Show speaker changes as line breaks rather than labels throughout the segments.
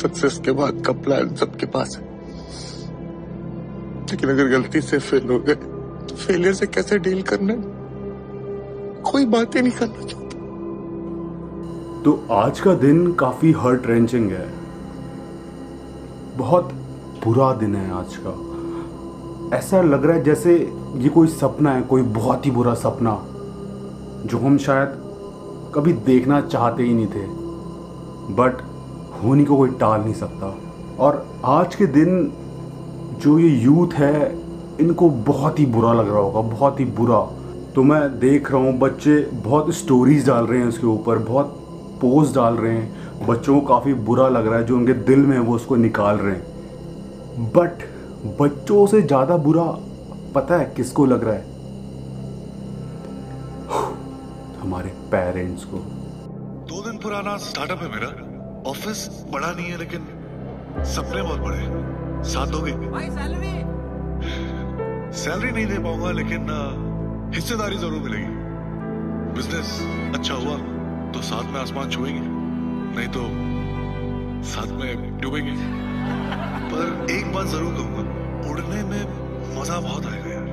Success के बाद का प्लान सबके पास है। लेकिन अगर गलती से फेल हो गए तो फेलियर से कैसे डील करना है? कोई बात नहीं करना चाहता।
तो आज का दिन काफ़ी हर्ट रेंचिंग है। बहुत बुरा दिन है आज का। ऐसा लग रहा है जैसे ये कोई सपना है, कोई बहुत ही बुरा सपना, जो हम शायद कभी देखना चाहते ही नहीं थे। बट होने को कोई टाल नहीं सकता। और आज के दिन जो ये यूथ है, इनको बहुत ही बुरा लग रहा होगा, बहुत ही बुरा। तो मैं देख रहा हूँ, बच्चे बहुत स्टोरीज डाल रहे हैं उसके ऊपर, बहुत पोस्ट डाल रहे हैं। बच्चों को काफ़ी बुरा लग रहा है, जो उनके दिल में है, वो उसको निकाल रहे हैं। बट बच्चों से ज़्यादा बुरा पता है किसको लग रहा है? हमारे पेरेंट्स को।
दो दिन पुराना स्टार्टअप है मेरा। ऑफ़िस बड़ा नहीं है लेकिन सपने बहुत बड़े हैं। साथ दोगे सैलरी नहीं दे पाऊँगा लेकिन हिस्सेदारी ज़रूर मिलेगी। बिज़नेस अच्छा हुआ तो साथ में आसमान छुएँगे। नहीं तो साथ में डूबेंगे। पर एक बात ज़रूर कहूँगा उड़ने में मज़ा बहुत आएगा यार।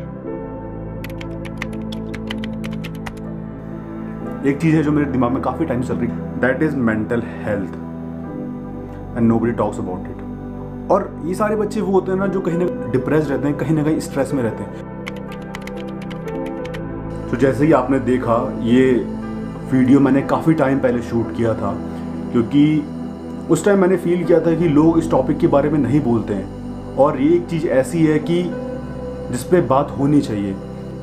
एक चीज़ है जो मेरे दिमाग में काफ़ी टाइम चल रही है that is mental health and nobody talks about it और ये सारे बच्चे वो होते हैं ना जो कहीं ना डिप्रेस रहते हैं, कहीं ना कहीं स्ट्रेस में रहते हैं। तो जैसे ही आपने देखा, ये वीडियो मैंने काफ़ी टाइम पहले शूट किया था, क्योंकि उस टाइम मैंने फील किया था कि लोग इस टॉपिक के बारे में नहीं बोलते हैं। और ये एक चीज़ ऐसी है कि जिस पे बात होनी चाहिए।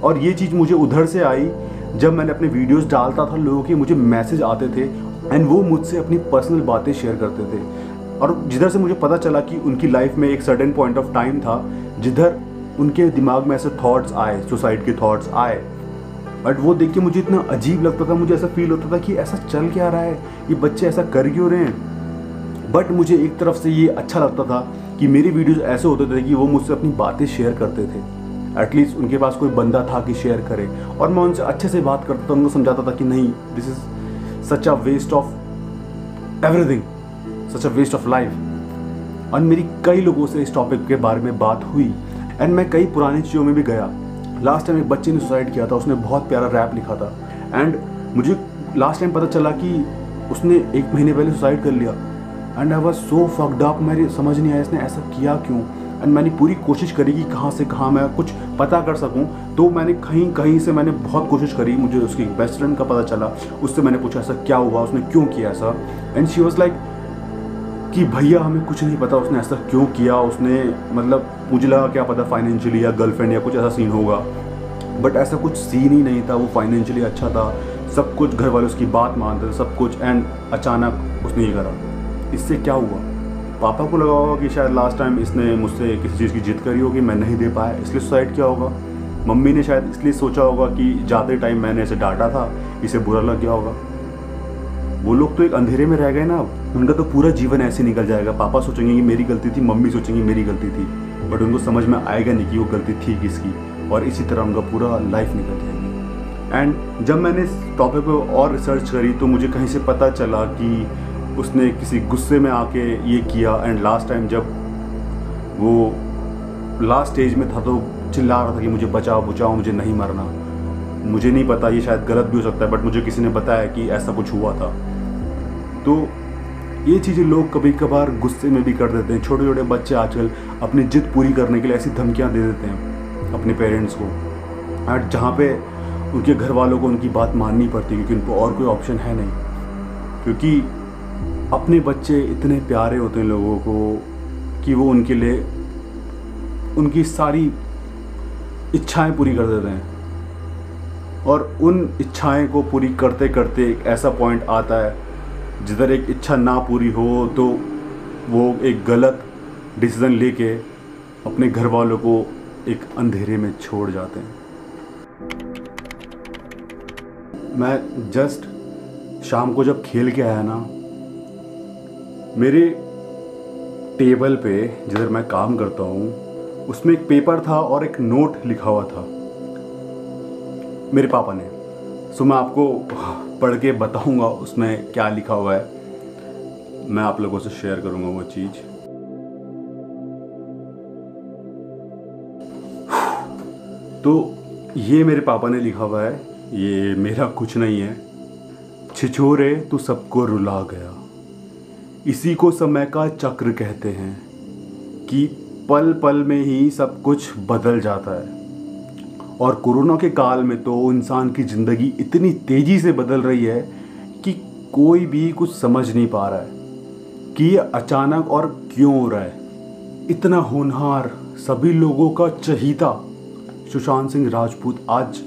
और ये चीज़ मुझे उधर से आई, जब मैंने अपने वीडियोस डालता था, लोगों के मुझे मैसेज आते थे एंड वो मुझसे अपनी पर्सनल बातें शेयर करते थे। और जिधर से मुझे पता चला कि उनकी लाइफ में एक सर्टेन पॉइंट ऑफ़ टाइम था, जिधर उनके दिमाग में ऐसे थॉट्स आए सुसाइड के थॉट्स आए। बट वो देख के मुझे इतना अजीब लगता था, मुझे ऐसा फील होता था कि ऐसा चल क्या रहा है? ये बच्चे ऐसा कर क्यों रहे हैं? बट मुझे एक तरफ़ से ये अच्छा लगता था कि मेरे वीडियोस ऐसे होते थे कि वो मुझसे अपनी बातें शेयर करते थे। एटलीस्ट उनके पास कोई बंदा था कि शेयर करे। और मैं उनसे अच्छे से बात करता था, उनको समझाता था कि नहीं this is such a waste of everything such a waste of life और मेरी कई लोगों से इस टॉपिक के बारे में बात हुई। एंड मैं कई पुरानी चीज़ों में भी गया। लास्ट टाइम एक बच्चे ने सुसाइड किया था, उसने बहुत प्यारा रैप लिखा था। एंड मुझे लास्ट टाइम पता चला कि उसने एक महीने पहले सुसाइड कर लिया। And I was so fucked up मेरी समझ नहीं आया इसने ऐसा किया क्यों। एंड मैंने पूरी कोशिश करी कि कहाँ से कहाँ मैं कुछ पता कर सकूँ। तो मैंने कहीं कहीं से मैंने बहुत कोशिश करी, मुझे उसकी बेस्ट फ्रेंड का पता चला। उससे मैंने पूछा, ऐसा क्या हुआ? उसने क्यों किया ऐसा? एंड शी वॉज़ लाइक कि भैया, हमें कुछ नहीं पता उसने ऐसा क्यों किया, उसने मतलब मुझे लगा क्या पता फाइनेंशियली या गर्लफ्रेंड या कुछ ऐसा सीन होगा। बट ऐसा कुछ सीन ही नहीं था, वो फाइनेंशियली अच्छा था, सब कुछ घर वाले उसकी बात मानते थे, सब कुछ एंड अचानक उसने ये करा। इससे क्या हुआ? पापा को लगा होगा कि शायद लास्ट टाइम इसने मुझसे किसी चीज़ की जिद करी होगी, मैं नहीं दे पाया, इसलिए सुसाइड किया होगा। मम्मी ने शायद इसलिए सोचा होगा कि जाते टाइम मैंने इसे डांटा था, इसे बुरा लग गया होगा। वो लोग तो एक अंधेरे में रह गए ना उनका तो पूरा जीवन ऐसे निकल जाएगा। पापा सोचेंगे कि मेरी गलती थी, मम्मी सोचेंगी मेरी गलती थी। बट उनको समझ में आएगा नहीं कि वो गलती थी किसकी। और इसी तरह उनका पूरा लाइफ निकल जाएगी। एंड जब मैंने इस टॉपिक पे और रिसर्च करी तो मुझे कहीं से पता चला कि उसने किसी गुस्से में आके ये किया। एंड लास्ट टाइम जब वो लास्ट स्टेज में था तो चिल्ला रहा था कि मुझे बचाओ बचाओ, मुझे नहीं मरना। मुझे नहीं पता, ये शायद गलत भी हो सकता है बट मुझे किसी ने बताया कि ऐसा कुछ हुआ था। तो ये चीज़ें लोग कभी कभार गुस्से में भी कर देते हैं। छोटे छोटे बच्चे आजकल अपनी जिद पूरी करने के लिए ऐसी धमकियाँ दे देते हैं अपने पेरेंट्स को। एंड जहाँ पे उनके घर वालों को उनकी बात माननी पड़ती है, क्योंकि उनको और कोई ऑप्शन है नहीं। क्योंकि अपने बच्चे इतने प्यारे होते हैं लोगों को कि वो उनके लिए उनकी सारी इच्छाएँ पूरी कर देते हैं। और उन इच्छाएँ को पूरी करते करते एक ऐसा पॉइंट आता है जिधर एक इच्छा ना पूरी हो तो वो एक गलत डिसीज़न लेके अपने घर वालों को एक अंधेरे में छोड़ जाते हैं। मैं जस्ट शाम को जब खेल के आया ना, मेरे टेबल पे जिधर मैं काम करता हूँ, उसमें एक पेपर था और एक नोट लिखा हुआ था। मेरे पापा ने। सो मैं आपको पढ़ के बताऊँगा उसमें क्या लिखा हुआ है। मैं आप लोगों से शेयर करूँगा वो चीज़। तो ये मेरे पापा ने लिखा हुआ है। ये मेरा कुछ नहीं है। छिछोरे तो सबको रुला गया। इसी को समय का चक्र कहते हैं कि पल पल में ही सब कुछ बदल जाता है। और कोरोना के काल में तो इंसान की ज़िंदगी इतनी तेज़ी से बदल रही है कि कोई भी कुछ समझ नहीं पा रहा है कि ये अचानक और क्यों हो रहा है। इतना होनहार सभी लोगों का चहीता। सुशांत सिंह राजपूत आज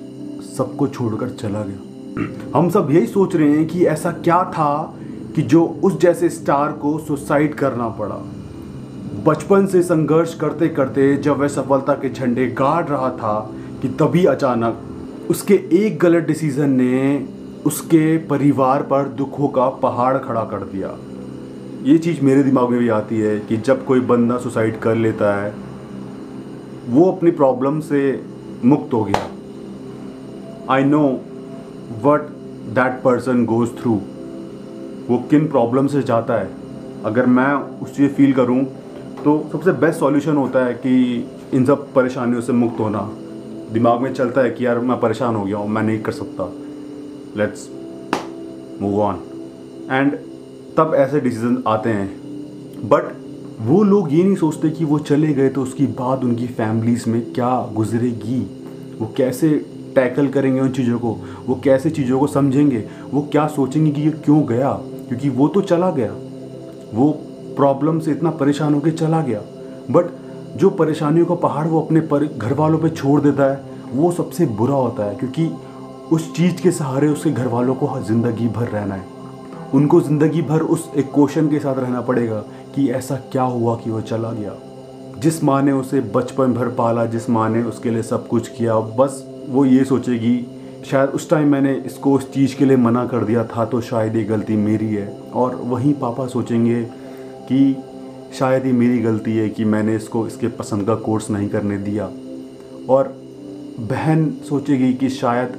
सबको छोड़कर चला गया। हम सब यही सोच रहे हैं कि ऐसा क्या था कि जो उस जैसे स्टार को सुसाइड करना पड़ा। बचपन से संघर्ष करते करते जब वह सफलता के झंडे गाड़ रहा था कि तभी अचानक उसके एक गलत डिसीज़न ने उसके परिवार पर दुखों का पहाड़ खड़ा कर दिया। ये चीज़ मेरे दिमाग में भी आती है कि जब कोई बंदा सुसाइड कर लेता है, वो अपनी प्रॉब्लम से मुक्त हो गया। I know what that person goes through वो किन प्रॉब्लम से जाता है। अगर मैं उस चीज़ फील करूँ तो सबसे बेस्ट सॉल्यूशन होता है कि इन सब परेशानियों से मुक्त होना। दिमाग में चलता है कि यार मैं परेशान हो गया हूँ, मैं नहीं कर सकता। लेट्स मूव ऑन एंड तब ऐसे डिसीज़न आते हैं। बट वो लोग ये नहीं सोचते कि वो चले गए तो उसकी बाद उनकी फैमिलीज़ में क्या गुजरेगी? वो कैसे टैकल करेंगे उन चीज़ों को? वो कैसे चीज़ों को समझेंगे? वो क्या सोचेंगे कि ये क्यों गया? क्योंकि वो तो चला गया। वो प्रॉब्लम से इतना परेशान होकर चला गया। बट जो परेशानियों का पहाड़ वो अपने पर घर वालों पर छोड़ देता है, वो सबसे बुरा होता है, क्योंकि उस चीज़ के सहारे उसके घर वालों को ज़िंदगी भर रहना है। उनको ज़िंदगी भर उस एक क्वेश्चन के साथ रहना पड़ेगा कि ऐसा क्या हुआ कि वह चला गया। जिस माँ ने उसे बचपन भर पाला, जिस माँ ने उसके लिए सब कुछ किया, बस वो ये सोचेगी, शायद उस टाइम मैंने इसको उस चीज़ के लिए मना कर दिया, था तो शायद ये गलती मेरी है। और वहीं पापा सोचेंगे कि शायद ये मेरी गलती है कि मैंने इसको, इसके पसंद का कोर्स नहीं करने दिया। और बहन सोचेगी कि शायद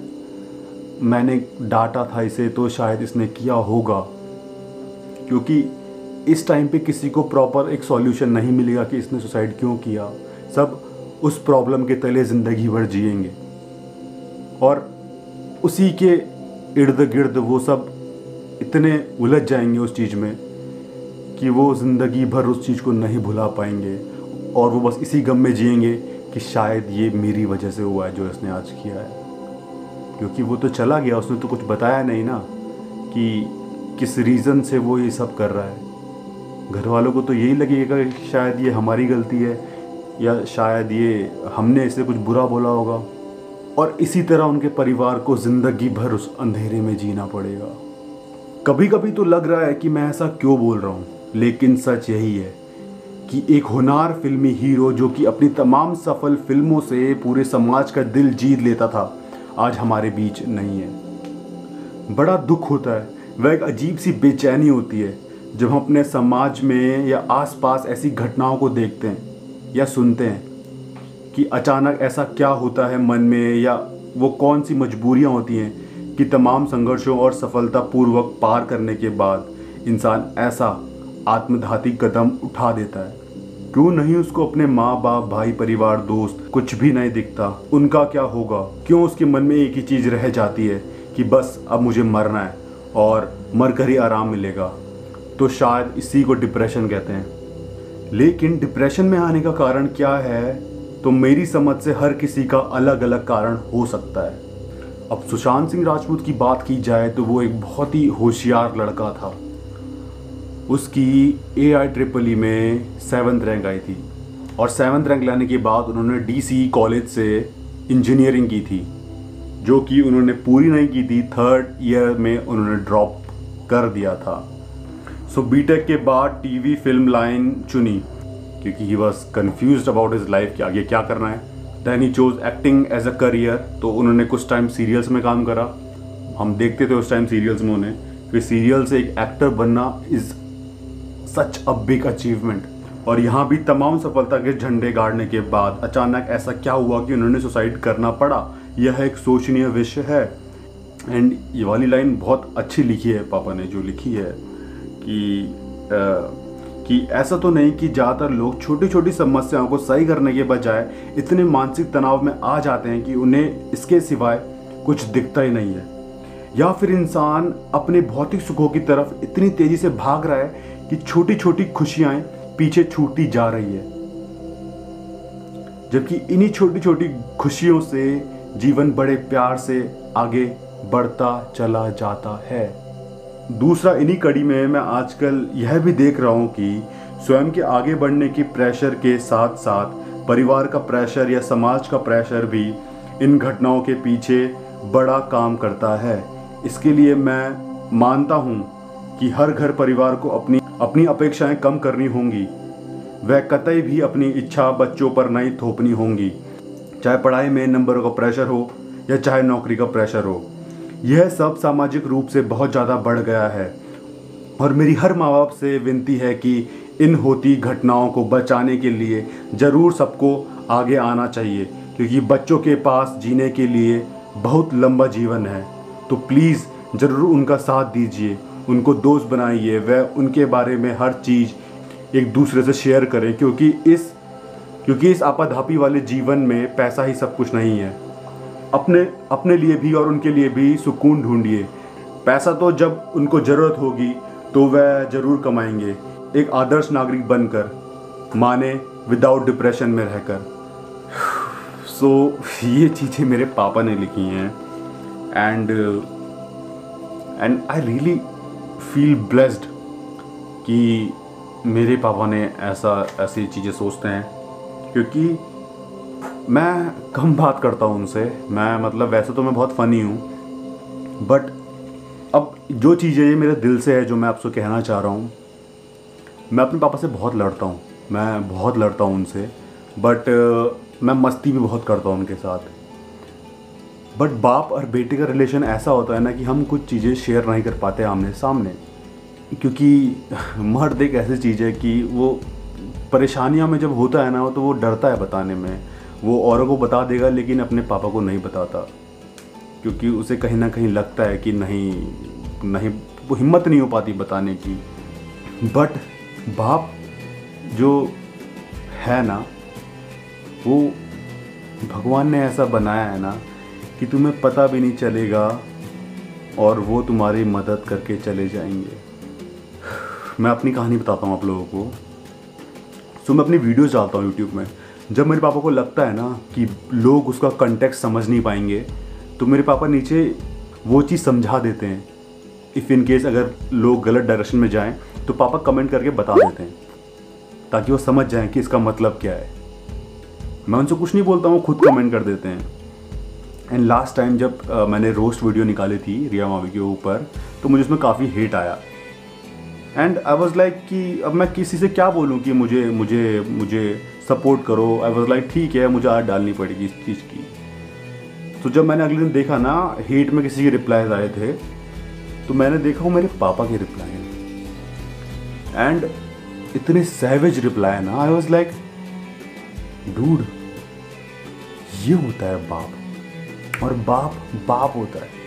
मैंने डांटा था इसे तो शायद इसने किया होगा। क्योंकि इस टाइम पे किसी को प्रॉपर एक सॉल्यूशन नहीं मिलेगा कि इसने सुसाइड क्यों किया। सब उस प्रॉब्लम के तले ज़िंदगी भर जिएँगे। और उसी के इर्द गिर्द वो सब इतने उलझ जाएँगे उस चीज़ में कि वो ज़िंदगी भर उस चीज़ को नहीं भुला पाएँगे और वो बस इसी गम में जिएँगे कि शायद ये मेरी वजह से हुआ है जो इसने आज किया है। क्योंकि वो तो चला गया, उसने तो कुछ बताया नहीं ना कि किस रीज़न से वो ये सब कर रहा है। घर वालों को तो यही लगेगा कि शायद ये हमारी गलती है या शायद ये हमने इसे कुछ बुरा बोला होगा। और इसी तरह उनके परिवार को ज़िंदगी भर उस अंधेरे में जीना पड़ेगा। कभी कभी तो लग रहा है कि मैं ऐसा क्यों बोल रहा हूँ? लेकिन सच यही है कि एक होनार फिल्मी हीरो जो कि अपनी तमाम सफल फ़िल्मों से पूरे समाज का दिल जीत लेता था, आज हमारे बीच नहीं है। बड़ा दुख होता है, वह एक अजीब सी बेचैनी होती है, जब हम अपने समाज में या आसपास ऐसी घटनाओं को देखते हैं या सुनते हैं कि अचानक ऐसा क्या होता है मन में या वो कौन सी मजबूरियाँ होती हैं कि तमाम संघर्षों और सफलतापूर्वक पार करने के बाद इंसान ऐसा आत्मघाती कदम उठा देता है। क्यों नहीं उसको अपने माँ, बाप, भाई, परिवार, दोस्त कुछ भी नहीं दिखता? उनका क्या होगा? क्यों उसके मन में एक ही चीज़ रह जाती है कि बस अब मुझे मरना है और मर कर ही आराम मिलेगा? तो शायद इसी को डिप्रेशन कहते हैं। लेकिन डिप्रेशन में आने का कारण क्या है? तो मेरी समझ से हर किसी का अलग अलग कारण हो सकता है। अब सुशांत सिंह राजपूत की बात की जाए तो वो एक बहुत ही होशियार लड़का था। उसकी ए आई ट्रिपल ई में सेवन्थ रैंक आई थी। और सेवन्थ रैंक लाने के बाद उन्होंने डी सी कॉलेज से इंजीनियरिंग की थी जो कि उन्होंने पूरी नहीं की थी। थर्ड ईयर में उन्होंने ड्रॉप कर दिया था। सो so, बीटेक के बाद टीवी फ़िल्म लाइन चुनी क्योंकि he was confused about his life कि आगे क्या करना है। Then he chose acting as a career तो उन्होंने कुछ टाइम सीरियल्स में काम करा। हम देखते थे उस टाइम सीरियल्स में उन्हें कि सीरियल से एक एक्टर बनना is such a big achievement और यहाँ भी तमाम सफलता के झंडे गाड़ने के बाद अचानक ऐसा क्या हुआ कि उन्होंने सुसाइड करना पड़ा? यह एक शोचनीय विषय है। एंड ये वाली लाइन बहुत अच्छी लिखी है पापा ने जो लिखी है कि आ, कि ऐसा तो नहीं कि ज़्यादातर लोग छोटी छोटी समस्याओं को सही करने के बजाय इतने मानसिक तनाव में आ जाते हैं कि उन्हें इसके सिवाय कुछ दिखता ही नहीं है। या फिर इंसान अपने भौतिक सुखों की तरफ़ इतनी तेज़ी से भाग रहा है कि छोटी छोटी खुशियाँ पीछे छूटती जा रही है। जबकि इन्हीं छोटी छोटी खुशियों से जीवन बड़े प्यार से आगे बढ़ता चला जाता है। दूसरा इन्हीं कड़ी में मैं आजकल यह भी देख रहा हूँ कि स्वयं के आगे बढ़ने की प्रेशर के साथ साथ परिवार का प्रेशर या समाज का प्रेशर भी इन घटनाओं के पीछे बड़ा काम करता है। इसके लिए मैं मानता हूँ कि हर घर परिवार को अपनी अपनी अपेक्षाएँ कम करनी होंगी। वह कतई भी अपनी इच्छा बच्चों पर नहीं थोपनी होंगी। चाहे पढ़ाई में नंबरों का प्रेशर हो या चाहे नौकरी का प्रेशर हो। यह सब सामाजिक रूप से बहुत ज़्यादा बढ़ गया है। और मेरी हर माँ बाप से विनती है कि इन होती घटनाओं को बचाने के लिए ज़रूर सबको आगे आना चाहिए। क्योंकि बच्चों के पास जीने के लिए बहुत लंबा जीवन है। तो प्लीज़ ज़रूर उनका साथ दीजिए। उनको दोस्त बनाइए वह उनके बारे में हर चीज़ एक दूसरे से शेयर करें क्योंकि इस क्योंकि इस आपाधापी वाले जीवन में पैसा ही सब कुछ नहीं है। अपने अपने लिए भी और उनके लिए भी सुकून ढूंढिए। पैसा तो जब उनको ज़रूरत होगी तो वह ज़रूर कमाएँगे। एक आदर्श नागरिक बनकर माने विदाउट डिप्रेशन में रहकर। सो so, ये चीज़ें मेरे पापा ने लिखी हैं and and I really feel blessed कि मेरे पापा ने ऐसा, ऐसी चीज़ें सोचते हैं। क्योंकि मैं कम बात करता हूँ उनसे। मैं मतलब वैसे तो मैं बहुत फ़नी हूँ। बट अब जो चीज़ें ये मेरे दिल से है, जो मैं आपसे कहना चाह रहा हूँ, मैं अपने पापा से बहुत लड़ता हूँ। मैं बहुत लड़ता हूँ उनसे। बट मैं मस्ती भी बहुत करता हूँ उनके साथ। बट बाप और बेटे का रिलेशन ऐसा होता है ना कि हम कुछ चीज़ें शेयर नहीं कर पाते आमने सामने क्योंकि मर्द एक ऐसी चीज़ है कि वो परेशानियों में जब होता है ना तो वो डरता है बताने में। वो औरों को बता देगा, लेकिन अपने पापा को नहीं बताता। क्योंकि उसे कहीं ना कहीं लगता है कि नहीं नहीं, वो हिम्मत नहीं हो पाती बताने की। बट बाप जो है ना, वो भगवान ने ऐसा बनाया है ना, कि तुम्हें पता भी नहीं चलेगा और वो तुम्हारी मदद करके चले जाएँगे। मैं अपनी कहानी बताता हूँ आप लोगों को। सो मैं अपनी वीडियोज़ डालता हूँ यूट्यूब में। जब मेरे पापा को लगता है ना कि लोग उसका कंटेक्ट समझ नहीं पाएँगे तो मेरे पापा नीचे वो चीज़ समझा देते हैं। इफ़ इन केस अगर लोग गलत डायरेक्शन में जाएँ तो पापा कमेंट करके बता देते हैं। ताकि वो समझ जाएँ कि इसका मतलब क्या है। मैं उनसे कुछ नहीं बोलता हूँ खुद कमेंट कर देते हैं। एंड लास्ट टाइम जब uh, मैंने रोस्ट वीडियो निकाली थी रिया मावी के ऊपर तो मुझे उसमें काफ़ी हेट आया। एंड आई वॉज़ लाइक कि अब मैं किसी से क्या बोलूँ कि मुझे मुझे मुझे सपोर्ट करो। आई वॉज़ लाइक ठीक है, मुझे आज डालनी पड़ेगी इस चीज़ की. तो जब मैंने अगले दिन देखा ना हेट में किसी के रिप्लाईज आए थे तो मैंने देखा वो मेरे पापा के रिप्लाई हैं। एंड इतने सैवेज रिप्लाई ना आई वॉज़ लाइक डूड ये होता है बाप और बाप बाप होता है।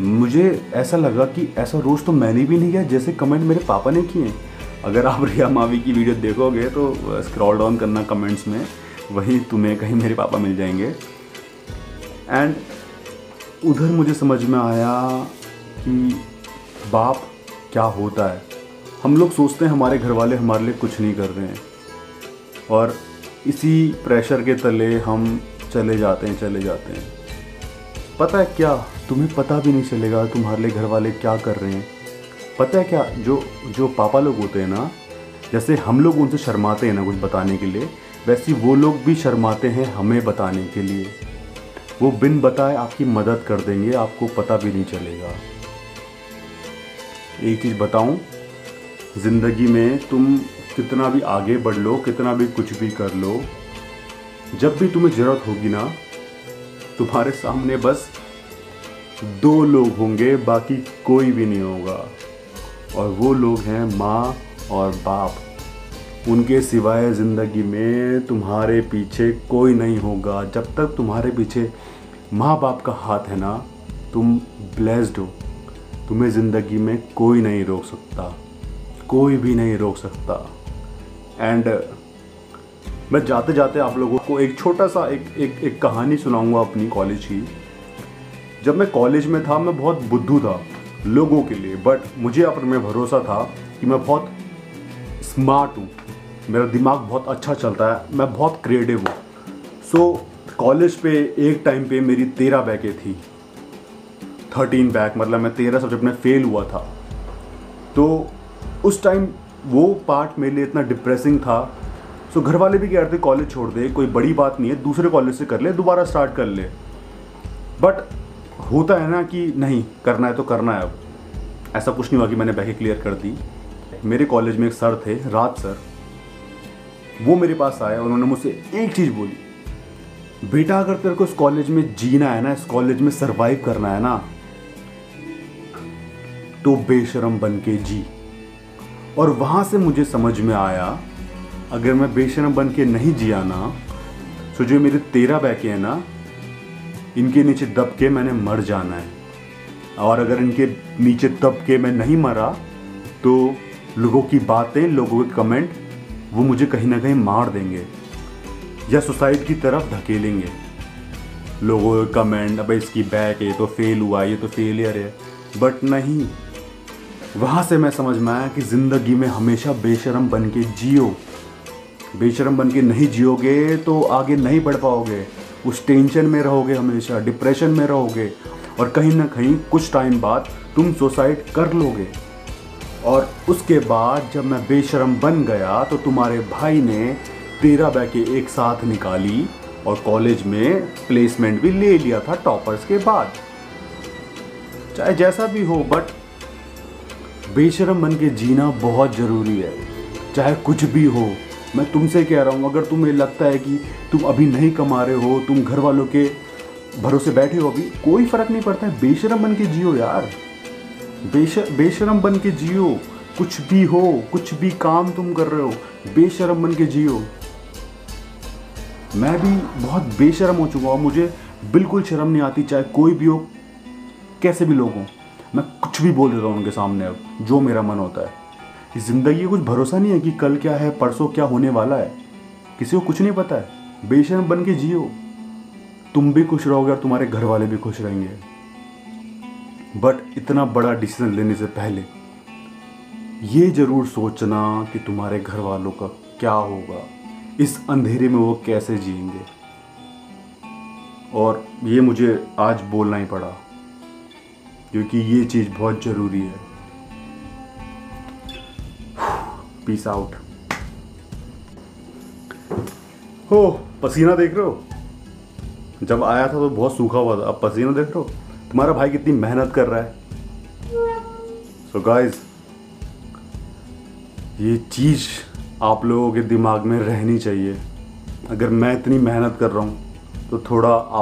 मुझे ऐसा लगा कि ऐसा रोज़ तो मैंने भी नहीं किया, जैसे कमेंट मेरे पापा ने किए। अगर आप रिया मावी की वीडियो देखोगे तो स्क्रॉल डाउन करना कमेंट्स में, वहीं तुम्हें कहीं मेरे पापा मिल जाएँगे। एंड उधर मुझे समझ में आया कि बाप क्या होता है। हम लोग सोचते हैं हमारे घर वाले हमारे लिए कुछ नहीं कर रहे हैं। और इसी प्रेशर के तले हम चले जाते हैं, चले जाते हैं। पता है क्या? तुम्हें पता भी नहीं चलेगा तुम्हारे लिए घर वाले क्या कर रहे हैं। पता है क्या, जो जो पापा लोग होते हैं ना, जैसे हम लोग उनसे शर्माते हैं ना कुछ बताने के लिए, वैसे वो लोग भी शर्माते हैं हमें बताने के लिए। वो बिन बताए आपकी मदद कर देंगे, आपको पता भी नहीं चलेगा। एक चीज़ बताऊँ, ज़िंदगी में तुम कितना भी आगे बढ़ लो, कितना भी कुछ भी कर लो, जब भी तुम्हें ज़रूरत होगी ना, तुम्हारे सामने बस दो लोग होंगे, बाकी कोई भी नहीं होगा। और वो लोग हैं माँ और बाप। उनके सिवाय ज़िंदगी में तुम्हारे पीछे कोई नहीं होगा। जब तक तुम्हारे पीछे माँ बाप का हाथ है ना, तुम ब्लेस्ड हो। तुम्हें ज़िंदगी में कोई नहीं रोक सकता। कोई भी नहीं रोक सकता। एंड मैं जाते जाते आप लोगों को एक छोटा सा एक एक एक कहानी सुनाऊँगा अपनी कॉलेज की। जब मैं कॉलेज में था, मैं बहुत बुद्धू था लोगों के लिए बट मुझे अपने में भरोसा था कि मैं बहुत स्मार्ट हूँ। मेरा दिमाग बहुत अच्छा चलता है, मैं बहुत क्रिएटिव हूँ। सो कॉलेज पे एक टाइम पे मेरी तेरह बैकें थी। थर्टीन बैक मतलब मैं तेरह सब्जेक्ट में फेल हुआ था। तो उस टाइम वो पार्ट मेरे लिए इतना डिप्रेसिंग था। सो घर वाले भी कह रहे थे, कॉलेज छोड़ दे, कोई बड़ी बात नहीं है, दूसरे कॉलेज से कर ले, दोबारा स्टार्ट कर ले। बट होता है ना कि नहीं, करना है तो करना है अब। ऐसा कुछ नहीं हुआ कि मैंने बैकें क्लियर कर दी। मेरे कॉलेज में एक सर थे राज सर वो मेरे पास आए उन्होंने मुझसे एक चीज़ बोली। बेटा, अगर तेरे को इस कॉलेज में जीना है ना, इस कॉलेज में सरवाइव करना है ना तो बेशरम बन के जी। और वहाँ से मुझे समझ में आया, अगर मैं बेशरम बन के नहीं जिया ना तो जो मेरे तेरह बैके हैं ना इनके नीचे दब के मैंने मर जाना है। और अगर इनके नीचे दब के मैं नहीं मरा तो लोगों की बातें, लोगों के कमेंट, वो मुझे कहीं ना कहीं मार देंगे या सुसाइड की तरफ़ धकेलेंगे। लोगों के कमेंट, अब इसकी बैक है तो फेल हुआ, ये तो फेलियर है। बट नहीं, वहाँ से मैं समझ में आया कि ज़िंदगी में हमेशा बेशरम बन के जियो। बेशरम बन के नहीं जियोगे तो आगे नहीं बढ़ पाओगे। उस टेंशन में रहोगे हमेशा डिप्रेशन में रहोगे और कहीं ना कहीं कुछ टाइम बाद तुम सुसाइड कर लोगे। और उसके बाद जब मैं बेशरम बन गया तो तुम्हारे भाई ने तेरह बैके एक साथ निकाली और कॉलेज में प्लेसमेंट भी ले लिया था टॉपर्स के बाद। चाहे जैसा भी हो बट बेशरम बन के जीना बहुत ज़रूरी है। चाहे कुछ भी हो मैं तुमसे कह रहा हूँ, अगर तुम्हें लगता है कि तुम अभी नहीं कमा रहे हो, तुम घर वालों के भरोसे बैठे हो अभी, कोई फ़र्क नहीं पड़ता है। बेशरम बन के जियो यार। बेश, बेशरम बन के जियो। कुछ भी हो, कुछ भी काम तुम कर रहे हो, बेशरम बन के जियो। मैं भी बहुत बेशरम हो चुका हूँ मुझे बिल्कुल शर्म नहीं आती, चाहे कोई भी हो, कैसे भी लोग हों। मैं कुछ भी बोल देता हूँ उनके सामने अब, जो मेरा मन होता है। ज़िंदगी कुछ भरोसा नहीं है कि कल क्या है, परसों क्या होने वाला है। किसी को कुछ नहीं पता है। बेशरम बन के जियो। तुम भी खुश रहोगे और तुम्हारे घर वाले भी खुश रहेंगे। बट इतना बड़ा डिसीज़न लेने से पहले ये ज़रूर सोचना कि तुम्हारे घर वालों का क्या होगा। इस अंधेरे में वो कैसे जिएँगे। और ये मुझे आज बोलना ही पड़ा, क्योंकि ये चीज़ बहुत ज़रूरी है। पीस आउट हो, पसीना देख रहे हो? जब आया था तो बहुत सूखा हुआ था, अब पसीना देख रहे हो? तुम्हारा भाई कितनी मेहनत कर रहा है। सो so गाइस ये चीज़ आप लोगों के दिमाग में रहनी चाहिए। अगर मैं इतनी मेहनत कर रहा हूँ तो थोड़ा आप